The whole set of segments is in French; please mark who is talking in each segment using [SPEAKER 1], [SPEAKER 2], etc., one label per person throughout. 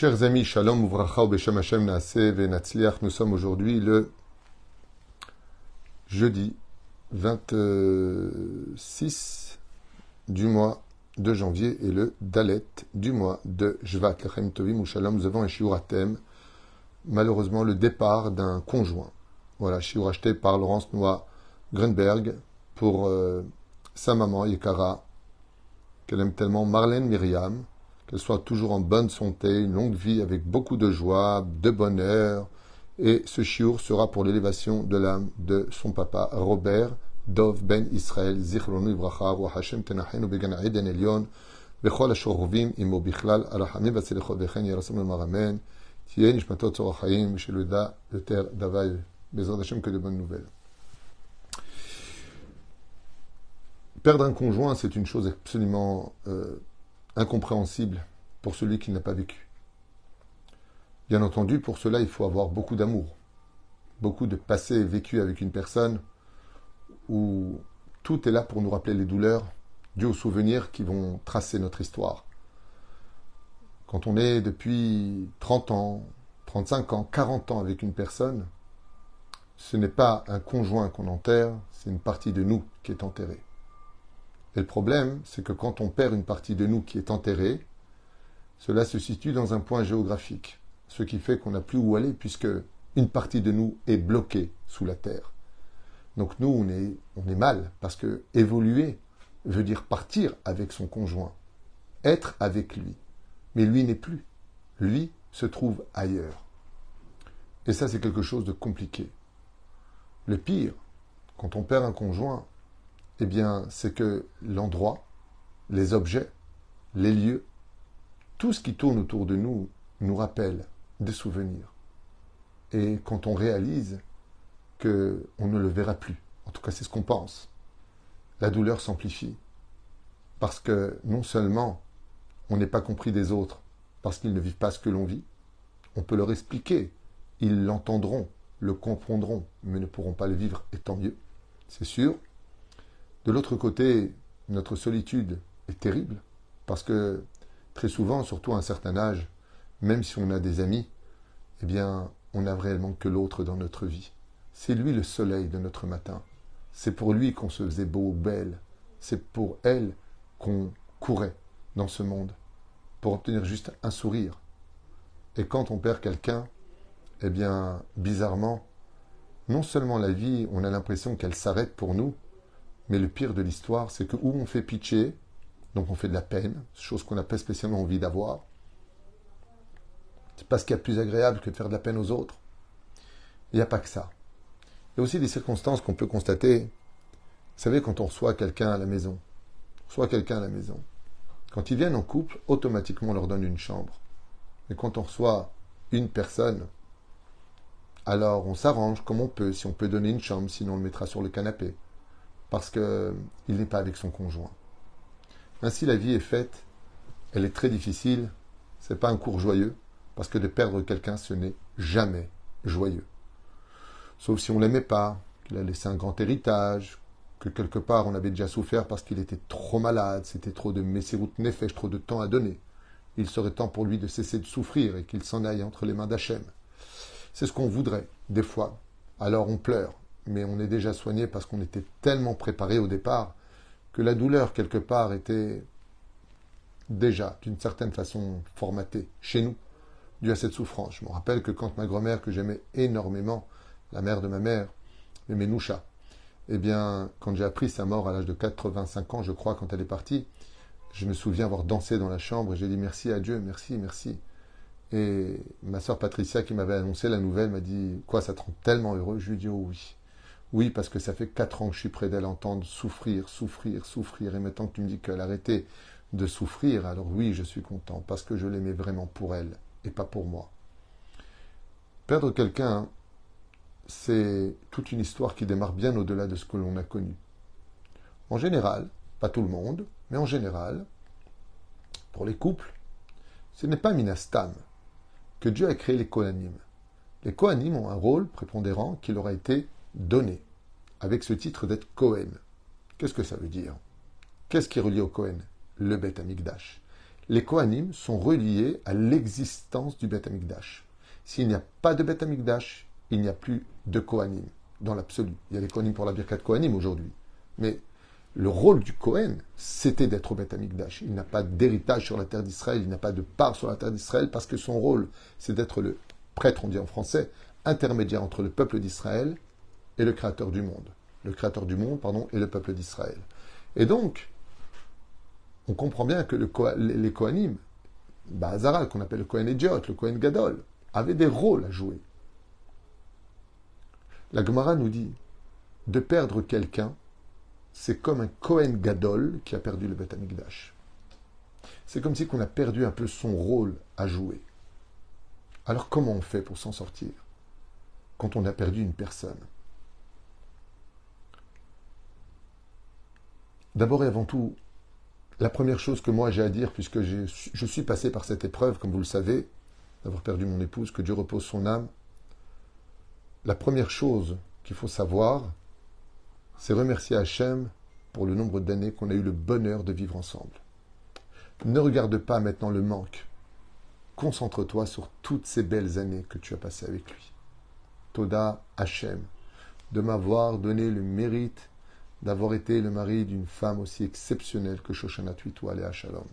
[SPEAKER 1] Chers amis, Shalom Uvracha Beshem Hashem Naaseh Venatzliach, nous sommes aujourd'hui le jeudi 26 du mois de janvier et le Dalet du mois de Jvat. Lechem Tovim Shalom, nous avons un shiur thème, malheureusement le départ d'un conjoint. Voilà, shiur acheté par Laurence Noah Grunberg pour euh, sa maman Yekara, qu'elle aime tellement, Marlène Myriam, qu'elle soit toujours en bonne santé, une longue vie avec beaucoup de joie, de bonheur. Et ce chiour sera pour l'élévation de l'âme de son papa, Robert Dov Ben Israël, Zichronu Ivracha, Roi Hashem Tenachenu Began Eden Elion, Bechol Ashorvim, Imo Bichlal, Arachamim Batzelecho Bechen, Yerasam Maramen, Tien Ishmatot Tzorachayim, Sheluda, le Ter Davai, Bezrat Hashem, que de bonnes nouvelles. Perdre un conjoint, c'est une chose absolument euh, incompréhensible pour celui qui n'a pas vécu. Bien entendu, pour cela, il faut avoir beaucoup d'amour, beaucoup de passé vécu avec une personne où tout est là pour nous rappeler les douleurs dues aux souvenirs qui vont tracer notre histoire. Quand on est depuis 30 ans, 35 ans, 40 ans avec une personne, ce n'est pas un conjoint qu'on enterre, c'est une partie de nous qui est enterrée. Et le problème, c'est que quand on perd une partie de nous qui est enterrée, cela se situe dans un point géographique, ce qui fait qu'on n'a plus où aller puisque une partie de nous est bloquée sous la terre. Donc nous, on est, on est mal parce que évoluer veut dire partir avec son conjoint, être avec lui. Mais lui n'est plus. Lui se trouve ailleurs. Et ça, c'est quelque chose de compliqué. Le pire, quand on perd un conjoint, eh bien, c'est que l'endroit, les objets, les lieux, tout ce qui tourne autour de nous nous rappelle des souvenirs. Et quand on réalise que on ne le verra plus, en tout cas c'est ce qu'on pense, la douleur s'amplifie. Parce que non seulement on n'est pas compris des autres parce qu'ils ne vivent pas ce que l'on vit, on peut leur expliquer, ils l'entendront, le comprendront, mais ne pourront pas le vivre, et tant mieux, c'est sûr. De l'autre côté, notre solitude est terrible, parce que très souvent, surtout à un certain âge, même si on a des amis, eh bien, on n'a réellement que l'autre dans notre vie. C'est lui le soleil de notre matin. C'est pour lui qu'on se faisait beau belle. C'est pour elle qu'on courait dans ce monde, pour obtenir juste un sourire. Et quand on perd quelqu'un, eh bien, bizarrement, non seulement la vie, on a l'impression qu'elle s'arrête pour nous, mais le pire de l'histoire, c'est que où on fait pitcher, donc on fait de la peine, chose qu'on n'a pas spécialement envie d'avoir, c'est pas ce qu'il y a plus agréable que de faire de la peine aux autres. Il n'y a pas que ça. Il y a aussi des circonstances qu'on peut constater. Vous savez, quand on reçoit quelqu'un à la maison, on reçoit quelqu'un à la maison, quand ils viennent en couple, automatiquement on leur donne une chambre. Mais quand on reçoit une personne, alors on s'arrange comme on peut, si on peut donner une chambre, sinon on le mettra sur le canapé parce qu'il n'est pas avec son conjoint. Ainsi, la vie est faite, elle est très difficile, ce n'est pas un cours joyeux, parce que de perdre quelqu'un, ce n'est jamais joyeux. Sauf si on l'aimait pas, qu'il a laissé un grand héritage, que quelque part on avait déjà souffert parce qu'il était trop malade, c'était trop de Messirut Nefesh, trop de temps à donner. Il serait temps pour lui de cesser de souffrir et qu'il s'en aille entre les mains d'Hachem. C'est ce qu'on voudrait, des fois. Alors on pleure, mais on est déjà soigné parce qu'on était tellement préparé au départ que la douleur, quelque part, était déjà, d'une certaine façon, formatée chez nous, dû à cette souffrance. Je me rappelle que quand ma grand-mère, que j'aimais énormément, la mère de ma mère, Noucha, eh bien, quand j'ai appris sa mort à l'âge de 85 ans, je crois, quand elle est partie, je me souviens avoir dansé dans la chambre et j'ai dit merci à Dieu, merci, merci. Et ma soeur Patricia, qui m'avait annoncé la nouvelle, m'a dit Quoi, ça te rend tellement heureux? Je lui ai Oh oui. Oui, parce que ça fait quatre ans que je suis près d'elle, entendre souffrir, souffrir, souffrir. Et maintenant que tu me dis qu'elle a arrêté de souffrir, alors oui, je suis content, parce que je l'aimais vraiment pour elle et pas pour moi. Perdre quelqu'un, c'est toute une histoire qui démarre bien au-delà de ce que l'on a connu. En général, pas tout le monde, mais en général, pour les couples, ce n'est pas Minastam que Dieu a créé les Kohanim. Les Kohanim ont un rôle prépondérant qui leur a été donné avec ce titre d'être Cohen. Qu'est-ce que ça veut dire? Qu'est-ce qui est relié au Cohen? Le Beth Amikdash. les Kohanim sont reliés à l'existence du Beth Amikdash. S'il n'y a pas de Beth Amikdash, il n'y a plus de Kohanim, dans l'absolu. Il y a les Kohanim pour la Birkat Kohanim aujourd'hui. Mais le rôle du Kohen, c'était d'être au Beth Amikdash. Il n'a pas d'héritage sur la terre d'Israël, il n'a pas de part sur la terre d'Israël, parce que son rôle, c'est d'être le prêtre, on dit en français, intermédiaire entre le peuple d'Israël et le créateur du monde. Le créateur du monde, pardon, et le peuple d'Israël. Et donc, on comprend bien que le, les Kohanim, Bahazaral, qu'on appelle le Kohen Idiot, le Kohen Gadol, avaient des rôles à jouer. La Gemara nous dit de perdre quelqu'un, c'est comme un Kohen Gadol qui a perdu le Beth Amikdash. C'est comme si on a perdu un peu son rôle à jouer. Alors comment on fait pour s'en sortir quand on a perdu une personne? D'abord et avant tout, la première chose que moi j'ai à dire, puisque je suis passé par cette épreuve, comme vous le savez, d'avoir perdu mon épouse, que Dieu repose son âme, la première chose qu'il faut savoir, c'est remercier Hachem pour le nombre d'années qu'on a eu le bonheur de vivre ensemble. Ne regarde pas maintenant le manque. Concentre-toi sur toutes ces belles années que tu as passées avec lui. Toda Hachem, de m'avoir donné le mérite d'avoir été le mari d'une femme aussi exceptionnelle que Shoshana Tuitou à Shalom.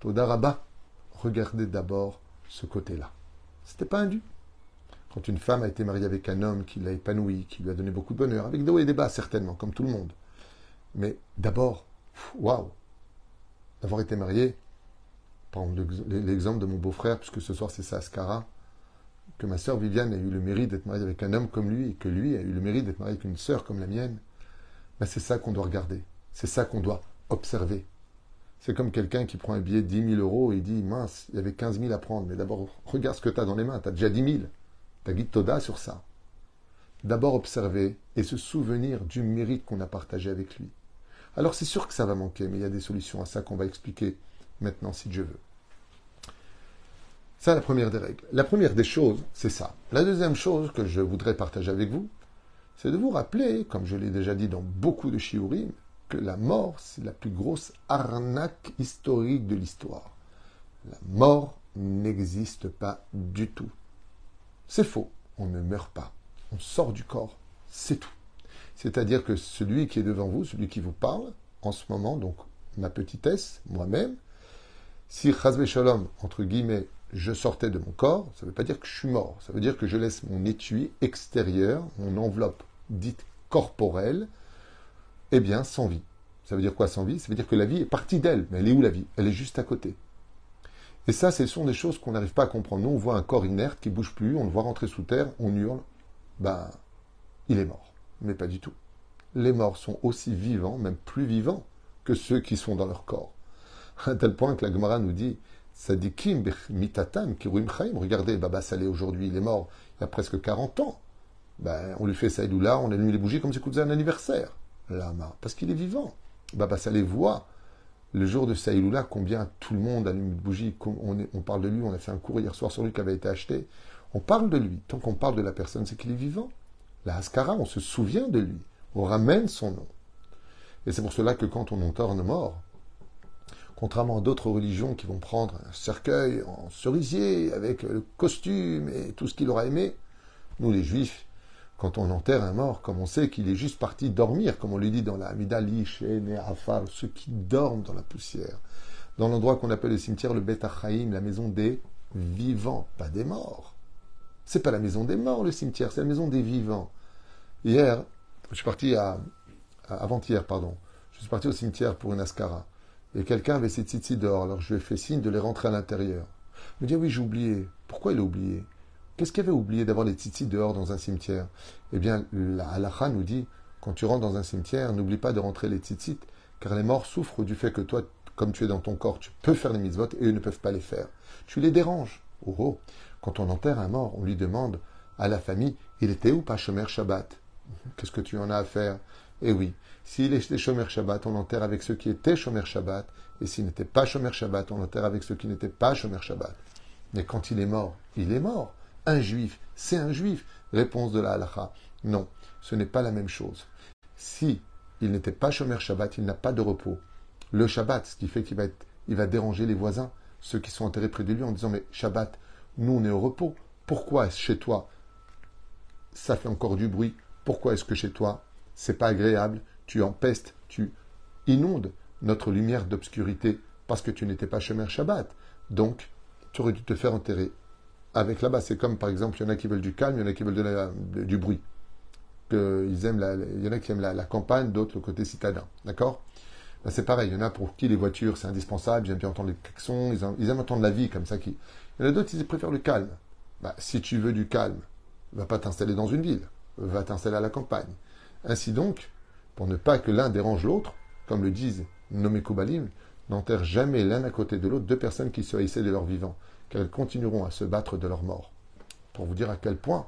[SPEAKER 1] Toda Rabba, regardez d'abord ce côté-là. C'était pas un dû. Quand une femme a été mariée avec un homme qui l'a épanoui, qui lui a donné beaucoup de bonheur, avec des hauts et des bas certainement, comme tout le monde. Mais d'abord, waouh, d'avoir été marié, par l'exemple de mon beau-frère, puisque ce soir c'est Saskara, que ma sœur Viviane a eu le mérite d'être mariée avec un homme comme lui, et que lui a eu le mérite d'être marié avec une sœur comme la mienne, ben c'est ça qu'on doit regarder. C'est ça qu'on doit observer. C'est comme quelqu'un qui prend un billet de 10 000 euros et dit Mince, il y avait 15 000 à prendre. Mais d'abord, regarde ce que tu dans les mains. Tu déjà 10 000. Tu as guide Toda sur ça. D'abord observer et se souvenir du mérite qu'on a partagé avec lui. Alors c'est sûr que ça va manquer, mais il y a des solutions à ça qu'on va expliquer maintenant si Dieu veut. Ça, la première des règles. La première des choses, c'est ça. La deuxième chose que je voudrais partager avec vous, c'est de vous rappeler, comme je l'ai déjà dit dans beaucoup de shiurim, que la mort, c'est la plus grosse arnaque historique de l'histoire. La mort n'existe pas du tout. C'est faux, on ne meurt pas. On sort du corps, c'est tout. C'est-à-dire que celui qui est devant vous, celui qui vous parle, en ce moment, donc ma petitesse, moi-même, si Chazve Shalom, entre guillemets, je sortais de mon corps, ça ne veut pas dire que je suis mort. Ça veut dire que je laisse mon étui extérieur, mon enveloppe dite corporelle, eh bien, sans vie. Ça veut dire quoi sans vie? Ça veut dire que la vie est partie d'elle. Mais elle est où la vie? Elle est juste à côté. Et ça, ce sont des choses qu'on n'arrive pas à comprendre. Nous, on voit un corps inerte qui bouge plus, on le voit rentrer sous terre, on hurle. Ben, il est mort. Mais pas du tout. Les morts sont aussi vivants, même plus vivants, que ceux qui sont dans leur corps. À tel point que la Gemara nous dit Sadikim mitatan kiruim chaim. Regardez, Baba Salé aujourd'hui, il est mort il y a presque 40 ans. Ben, on lui fait Saïdoula, on allume les bougies comme si c'était un anniversaire. Lama, parce qu'il est vivant. Baba Salé voit le jour de Saïdoula combien tout le monde allume une bougie. On, on, parle de lui, on a fait un cours hier soir sur lui qui avait été acheté. On parle de lui. Tant qu'on parle de la personne, c'est qu'il est vivant. La Haskara, on se souvient de lui. On ramène son nom. Et c'est pour cela que quand on enterre un mort, contrairement à d'autres religions qui vont prendre un cercueil en cerisier avec le costume et tout ce qu'il aura aimé, nous les juifs, quand on enterre un mort, comme on sait qu'il est juste parti dormir, comme on lui dit dans la Amidalish et Ne'afar, ceux qui dorment dans la poussière, dans l'endroit qu'on appelle le cimetière, le Bet la maison des vivants, pas des morts. C'est pas la maison des morts, le cimetière, c'est la maison des vivants. Hier, je suis parti à, avant-hier, pardon, je suis parti au cimetière pour une ascara. Et quelqu'un avait ses tzitzis dehors, alors je lui ai fait signe de les rentrer à l'intérieur. Il me dit, ah oui, j'ai oublié. Pourquoi il a oublié? Qu'est-ce qu'il avait oublié d'avoir les tzitzis dehors dans un cimetière? Eh bien, la halakha nous dit, quand tu rentres dans un cimetière, n'oublie pas de rentrer les tzitzit, car les morts souffrent du fait que toi, comme tu es dans ton corps, tu peux faire les mitzvot et eux ne peuvent pas les faire. Tu les déranges. Oh oh Quand on enterre un mort, on lui demande à la famille, il était où pas Shomer Shabbat? Qu'est-ce que tu en as à faire? Eh oui, s'il était Shomer Shabbat, on enterre avec ceux qui étaient Shomer Shabbat, et s'il n'était pas Shomer Shabbat, on enterre avec ceux qui n'étaient pas Shomer Shabbat. Mais quand il est mort, il est mort. Un juif, c'est un juif. Réponse de la halacha. Non, ce n'est pas la même chose. Si il n'était pas Shomer Shabbat, il n'a pas de repos. Le Shabbat, ce qui fait qu'il va va déranger les voisins, ceux qui sont enterrés près de lui, en disant Mais Shabbat, nous on est au repos. Pourquoi est-ce chez toi ça fait encore du bruit Pourquoi est-ce que chez toi c'est pas agréable Tu empestes, tu inondes notre lumière d'obscurité parce que tu n'étais pas chemin Shabbat. Donc, tu aurais dû te faire enterrer avec là-bas. C'est comme par exemple, il y en a qui veulent du calme, il y en a qui veulent du bruit. ils aiment il y en a qui aiment la, campagne, d'autres le côté citadin. D'accord? Ben, C'est pareil, il y en a pour qui les voitures c'est indispensable, ils aiment bien entendre les klaxons, ils aiment, entendre la vie comme ça. Qui... Il y en a d'autres qui préfèrent le calme. Ben, si tu veux du calme, va pas t'installer dans une ville, va t'installer à la campagne. Ainsi donc, pour ne pas que l'un dérange l'autre, comme le disent nommés Koubalim, n'enterre jamais l'un à côté de l'autre deux personnes qui se haïssaient de leur vivant, car elles continueront à se battre de leur mort. Pour vous dire à quel point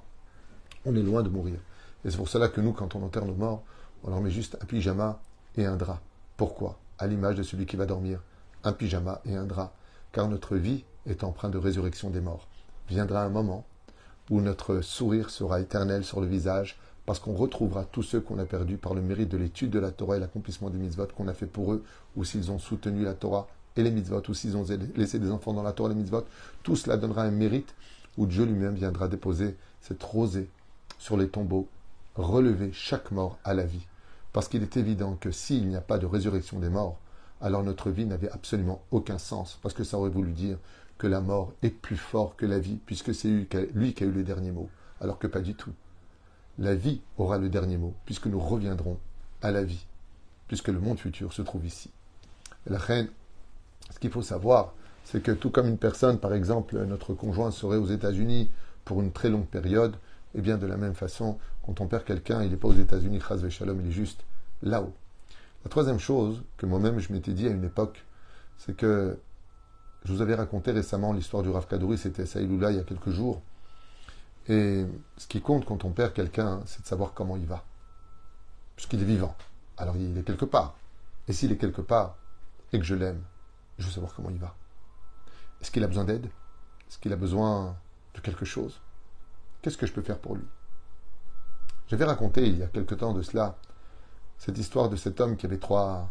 [SPEAKER 1] on est loin de mourir. Et c'est pour cela que nous, quand on enterre nos morts, on leur met juste un pyjama et un drap. Pourquoi? À l'image de celui qui va dormir. Un pyjama et un drap. Car notre vie est empreinte de résurrection des morts. Viendra un moment où notre sourire sera éternel sur le visage, parce qu'on retrouvera tous ceux qu'on a perdus par le mérite de l'étude de la Torah et l'accomplissement des mitzvot qu'on a fait pour eux, ou s'ils ont soutenu la Torah et les mitzvot, ou s'ils ont laissé des enfants dans la Torah et les mitzvot, tout cela donnera un mérite où Dieu lui-même viendra déposer cette rosée sur les tombeaux, relever chaque mort à la vie. Parce qu'il est évident que s'il n'y a pas de résurrection des morts, alors notre vie n'avait absolument aucun sens, parce que ça aurait voulu dire que la mort est plus fort que la vie, puisque c'est lui qui a eu le dernier mot, alors que pas du tout la vie aura le dernier mot, puisque nous reviendrons à la vie, puisque le monde futur se trouve ici. la reine, ce qu'il faut savoir, c'est que tout comme une personne, par exemple, notre conjoint serait aux États-Unis pour une très longue période, et eh bien de la même façon, quand on perd quelqu'un, il n'est pas aux États-Unis, Shalom, il est juste là-haut. La troisième chose que moi-même je m'étais dit à une époque, c'est que je vous avais raconté récemment l'histoire du Rav Kadouri, c'était Saïloula il y a quelques jours. Et ce qui compte quand on perd quelqu'un, c'est de savoir comment il va. Puisqu'il est vivant. Alors il est quelque part. Et s'il est quelque part, et que je l'aime, je veux savoir comment il va. Est-ce qu'il a besoin d'aide? Est-ce qu'il a besoin de quelque chose? Qu'est-ce que je peux faire pour lui? J'avais raconté il y a quelque temps de cela cette histoire de cet homme qui avait trois,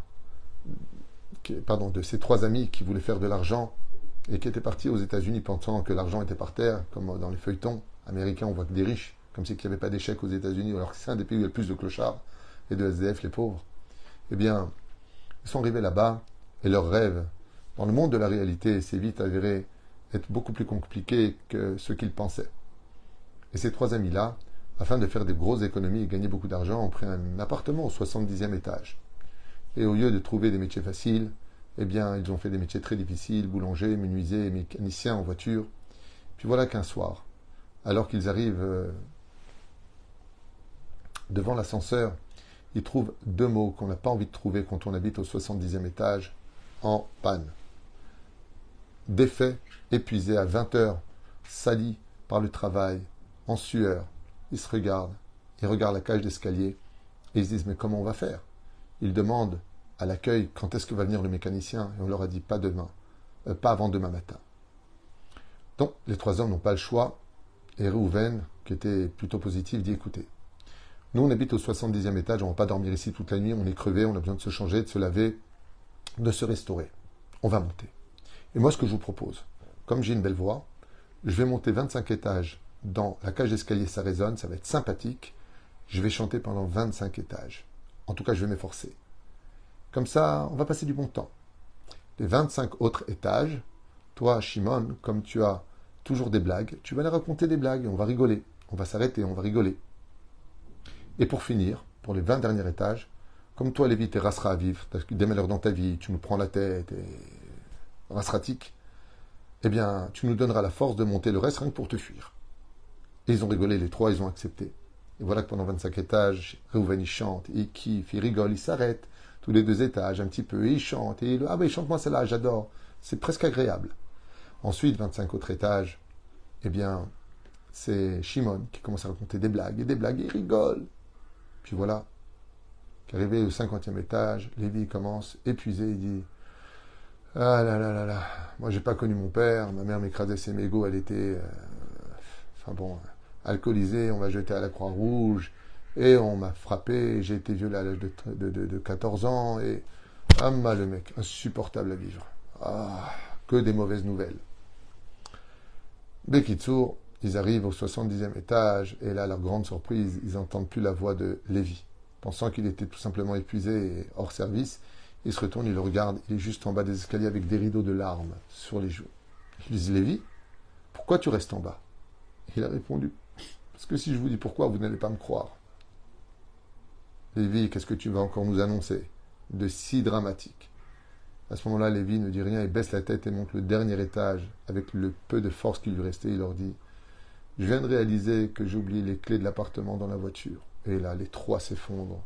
[SPEAKER 1] pardon, de ses trois amis qui voulaient faire de l'argent et qui étaient partis aux États-Unis pensant que l'argent était par terre, comme dans les feuilletons américains, on voit que des riches, comme si il n'y avait pas d'échec aux États-Unis, alors que c'est un des pays où il y a le plus de clochards et de SDF, les pauvres. Eh bien, ils sont arrivés là-bas et leur rêve, dans le monde de la réalité, s'est vite avéré être beaucoup plus compliqué que ce qu'ils pensaient. Et ces trois amis-là, afin de faire des grosses économies et gagner beaucoup d'argent, ont pris un appartement au 70e étage. Et au lieu de trouver des métiers faciles, eh bien, ils ont fait des métiers très difficiles, boulanger, menuisier, mécanicien en voiture. Puis voilà qu'un soir, alors qu'ils arrivent euh, devant l'ascenseur, ils trouvent deux mots qu'on n'a pas envie de trouver quand on habite au 70e étage, en panne. Défait, épuisé à 20 heures, sali par le travail, en sueur, ils se regardent, ils regardent la cage d'escalier et ils se disent mais comment on va faire? Ils demandent à l'accueil quand est-ce que va venir le mécanicien? Et on leur a dit pas demain, euh, pas avant demain matin. Donc les trois hommes n'ont pas le choix et Réhouven, qui était plutôt positif, dit écoutez, nous on habite au 70e étage, on ne va pas dormir ici toute la nuit, on est crevé, on a besoin de se changer, de se laver, de se restaurer. On va monter. Et moi ce que je vous propose, comme j'ai une belle voix, je vais monter 25 étages dans la cage d'escalier, ça résonne, ça va être sympathique. Je vais chanter pendant 25 étages. En tout cas, je vais m'efforcer. Comme ça, on va passer du bon temps. Les 25 autres étages, toi, Shimon, comme tu as toujours des blagues, tu vas les raconter des blagues, on va rigoler, on va s'arrêter, on va rigoler. Et pour finir, pour les 20 derniers étages, comme toi, Lévi, t'es rasra à vivre, t'as des malheurs dans ta vie, tu nous prends la tête, et rasratique, eh bien, tu nous donneras la force de monter le reste rien pour te fuir. Et ils ont rigolé, les trois, ils ont accepté. Et voilà que pendant 25 étages, Reuven, il chante, il kiffe, il rigole, il s'arrête, tous les deux étages, un petit peu, et il chante, et il, ah oui, chante-moi celle-là, j'adore. C'est presque agréable. Ensuite, 25 autres étages, eh bien, c'est Shimon qui commence à raconter des blagues, et des blagues, il rigole. Puis voilà, qu'arrivé au 50e étage, Lévi commence, épuisé, il dit Ah là là là là, moi j'ai pas connu mon père, ma mère m'écrasait ses mégots, elle était. Euh, enfin bon, alcoolisée, on m'a jeté à la Croix-Rouge, et on m'a frappé, j'ai été violé à l'âge de, de, 14 ans, et. Ah, le mec, insupportable à vivre. Ah, que des mauvaises nouvelles. Bekitsour, ils arrivent au 70e étage, et là, leur grande surprise, ils n'entendent plus la voix de Lévi. Pensant qu'il était tout simplement épuisé et hors service, ils se retournent, ils le regardent, il est juste en bas des escaliers avec des rideaux de larmes sur les joues. Ils lui disent Lévi, pourquoi tu restes en bas? Il a répondu Parce que si je vous dis pourquoi, vous n'allez pas me croire. Lévi, qu'est-ce que tu vas encore nous annoncer? De si dramatique À ce moment-là, Lévi ne dit rien et baisse la tête et monte le dernier étage avec le peu de force qui lui restait. Il leur dit Je viens de réaliser que j'ai oublié les clés de l'appartement dans la voiture. Et là, les trois s'effondrent.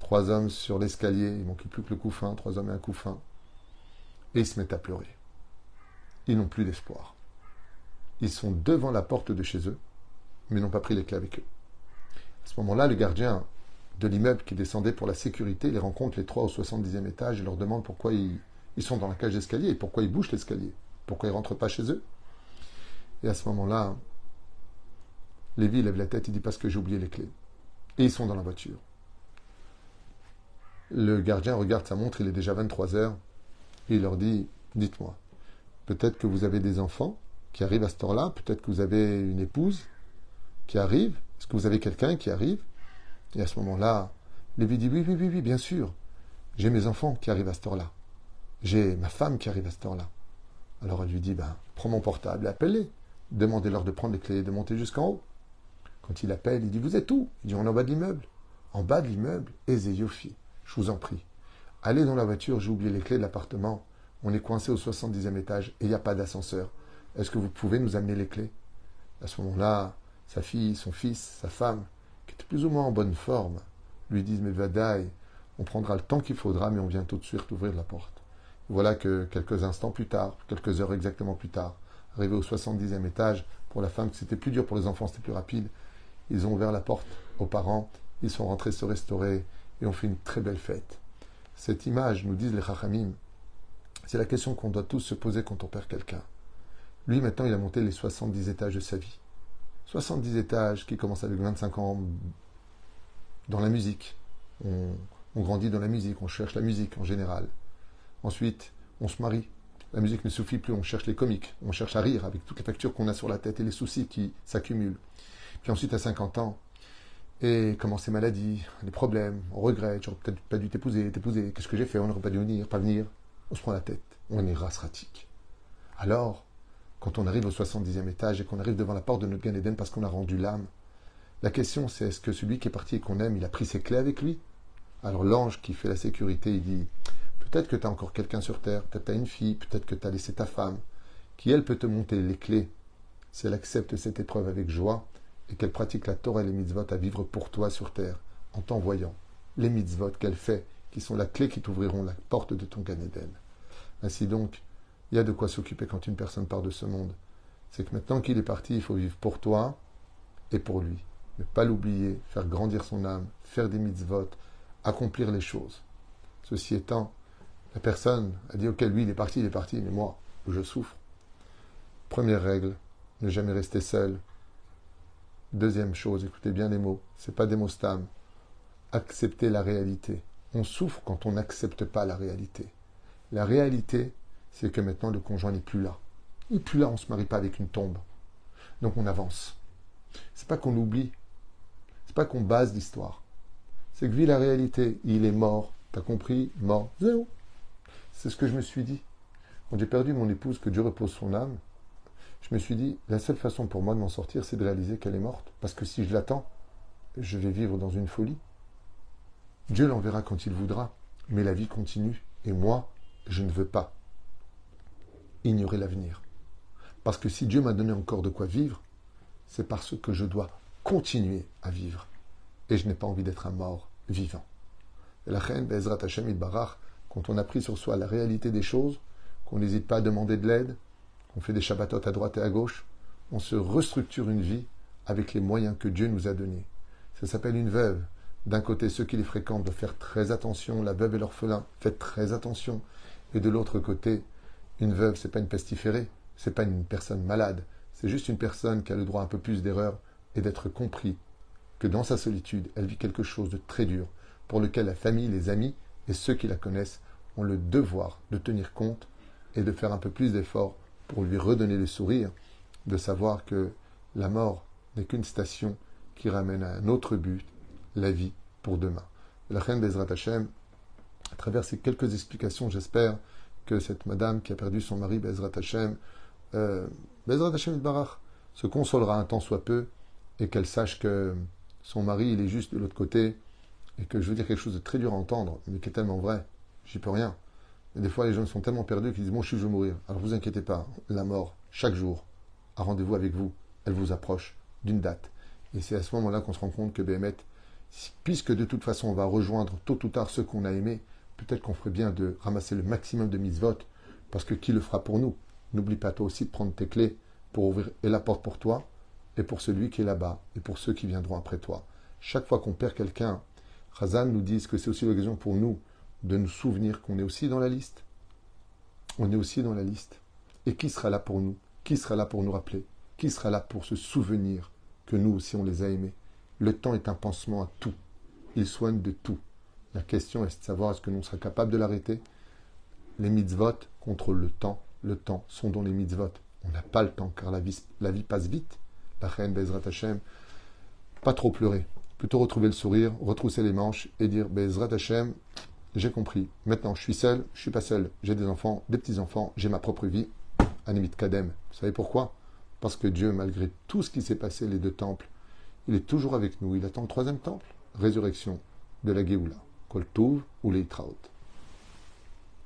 [SPEAKER 1] Trois hommes sur l'escalier, il manquait plus que le couffin, trois hommes et un couffin. Et ils se mettent à pleurer. Ils n'ont plus d'espoir. Ils sont devant la porte de chez eux, mais n'ont pas pris les clés avec eux. À ce moment-là, le gardien de l'immeuble qui descendait pour la sécurité les rencontre les trois au 70e étage et leur demande pourquoi ils, sont dans la cage d'escalier et pourquoi ils bougent l'escalier, pourquoi ils rentrent pas chez eux. Et à ce moment-là, Lévi lève la tête, il dit parce que j'ai oublié les clés. Et ils sont dans la voiture. Le gardien regarde sa montre, il est déjà 23 heures, et il leur dit Dites-moi, peut-être que vous avez des enfants qui arrivent à ce temps-là, peut-être que vous avez une épouse qui arrive, est-ce que vous avez quelqu'un qui arrive Et à ce moment-là, Lévi dit Oui, oui, oui, oui, bien sûr, j'ai mes enfants qui arrivent à ce heure-là, j'ai ma femme qui arrive à ce heure-là. Alors elle lui dit Ben, prends mon portable, appelle-les, demandez-leur de prendre les clés et de monter jusqu'en haut. Quand il appelle, il dit Vous êtes où? Il dit On est en bas de l'immeuble. En bas de l'immeuble, Yofi, je vous en prie. Allez dans la voiture, j'ai oublié les clés de l'appartement. On est coincé au 70e étage et il n'y a pas d'ascenseur. Est-ce que vous pouvez nous amener les clés? À ce moment-là, sa fille, son fils, sa femme, plus ou moins en bonne forme, lui disent Mais Vadaï, on prendra le temps qu'il faudra, mais on vient tout de suite ouvrir la porte. Voilà que quelques instants plus tard, quelques heures exactement plus tard, arrivé au 70e étage, pour la femme, c'était plus dur pour les enfants, c'était plus rapide, ils ont ouvert la porte aux parents, ils sont rentrés se restaurer et ont fait une très belle fête. Cette image, nous disent les Chachamim, c'est la question qu'on doit tous se poser quand on perd quelqu'un. Lui, maintenant, il a monté les 70 étages de sa vie. 70 étages qui commencent avec 25 ans dans la musique. On, grandit dans la musique, on cherche la musique en général. Ensuite, on se marie. La musique ne suffit plus, on cherche les comiques, on cherche à rire avec toutes les factures qu'on a sur la tête et les soucis qui s'accumulent. Puis ensuite, à 50 ans, et comment ces maladies, les problèmes, on regrette, j'aurais peut-être pas dû t'épouser, t'épouser, qu'est-ce que j'ai fait, on n'aurait pas dû venir, pas venir. On se prend la tête, on est rasratique. Alors, quand on arrive au 70e étage et qu'on arrive devant la porte de notre Gan Eden parce qu'on a rendu l'âme, la question c'est est-ce que celui qui est parti et qu'on aime, il a pris ses clés avec lui? Alors l'ange qui fait la sécurité, il dit peut-être que tu as encore quelqu'un sur terre, peut-être tu as une fille, peut-être que tu as laissé ta femme, qui elle peut te monter les clés si elle accepte cette épreuve avec joie et qu'elle pratique la Torah et les mitzvot à vivre pour toi sur terre, en t'envoyant les mitzvot qu'elle fait, qui sont la clé qui t'ouvriront la porte de ton Gan Eden. Ainsi donc, il y a de quoi s'occuper quand une personne part de ce monde. C'est que maintenant qu'il est parti, il faut vivre pour toi et pour lui. Ne pas l'oublier, faire grandir son âme, faire des mitzvot, accomplir les choses. Ceci étant, la personne a dit Ok, lui, il est parti, il est parti, mais moi, je souffre. Première règle, ne jamais rester seul, Deuxième chose, écoutez bien les mots, c'est pas des mots stam. Accepter la réalité. On souffre quand on n'accepte pas la réalité. La réalité, c'est que maintenant le conjoint n'est plus là. Il n'est plus là, on ne se marie pas avec une tombe. Donc on avance. C'est pas qu'on oublie. C'est pas qu'on base l'histoire. C'est que vu la réalité, il est mort. T'as compris? Mort. Zéro. C'est ce que je me suis dit. Quand j'ai perdu mon épouse, que Dieu repose son âme, je me suis dit, la seule façon pour moi de m'en sortir, c'est de réaliser qu'elle est morte. Parce que si je l'attends, je vais vivre dans une folie. Dieu l'enverra quand il voudra, mais la vie continue. Et moi, je ne veux pas ignorer l'avenir. Parce que si Dieu m'a donné encore de quoi vivre, c'est parce que je dois continuer à vivre. Et je n'ai pas envie d'être un mort vivant. Et la reine Bezrat Hashem Barach, quand on a pris sur soi la réalité des choses, qu'on n'hésite pas à demander de l'aide, on fait des Shabbatot à droite et à gauche, on se restructure une vie avec les moyens que Dieu nous a donnés. Ça s'appelle une veuve. D'un côté, ceux qui les fréquentent doivent faire très attention, la veuve et l'orphelin, faites très attention. Et de l'autre côté, une veuve, c'est pas une pestiférée, c'est pas une personne malade, c'est juste une personne qui a le droit un peu plus d'erreur et d'être compris que dans sa solitude, elle vit quelque chose de très dur, pour lequel la famille, les amis et ceux qui la connaissent ont le devoir de tenir compte et de faire un peu plus d'efforts pour lui redonner le sourire, de savoir que la mort n'est qu'une station qui ramène à un autre but, la vie pour demain. La reine Bezrat Hashem, à travers ces quelques explications, j'espère que cette madame qui a perdu son mari, Bezrat Hashem, euh, Bezrat Hashem Barach, se consolera un temps soit peu et qu'elle sache que son mari, il est juste de l'autre côté et que je veux dire quelque chose de très dur à entendre, mais qui est tellement vrai. J'y peux rien. Et des fois, les gens sont tellement perdus qu'ils disent Bon, je vais mourir. Alors, vous inquiétez pas, la mort, chaque jour, a rendez-vous avec vous. Elle vous approche d'une date. Et c'est à ce moment-là qu'on se rend compte que Béhémet, puisque de toute façon, on va rejoindre tôt ou tard ceux qu'on a aimés, peut-être qu'on ferait bien de ramasser le maximum de mises-votes, parce que qui le fera pour nous? N'oublie pas toi aussi de prendre tes clés pour ouvrir et la porte pour toi et pour celui qui est là-bas et pour ceux qui viendront après toi. Chaque fois qu'on perd quelqu'un, Razan nous dit que c'est aussi l'occasion pour nous de nous souvenir qu'on est aussi dans la liste. On est aussi dans la liste. Et qui sera là pour nous? Qui sera là pour nous rappeler? Qui sera là pour se souvenir que nous aussi on les a aimés? Le temps est un pansement à tout. Il soigne de tout. La question est de savoir est-ce que nous serons capables de l'arrêter Les mitzvot contre le temps. Le temps sont dans les mitzvot. On n'a pas le temps car la vie, passe vite. La reine Bezrat Hashem, pas trop pleurer. Plutôt retrouver le sourire, retrousser les manches et dire Bezrat Hashem, j'ai compris. Maintenant, je suis seul, je suis pas seul. J'ai des enfants, des petits-enfants, j'ai ma propre vie. Animit Kadem. Vous savez pourquoi? Parce que Dieu, malgré tout ce qui s'est passé, les deux temples, il est toujours avec nous. Il attend le troisième temple, résurrection de la Géoula. Kol ou Leitraot.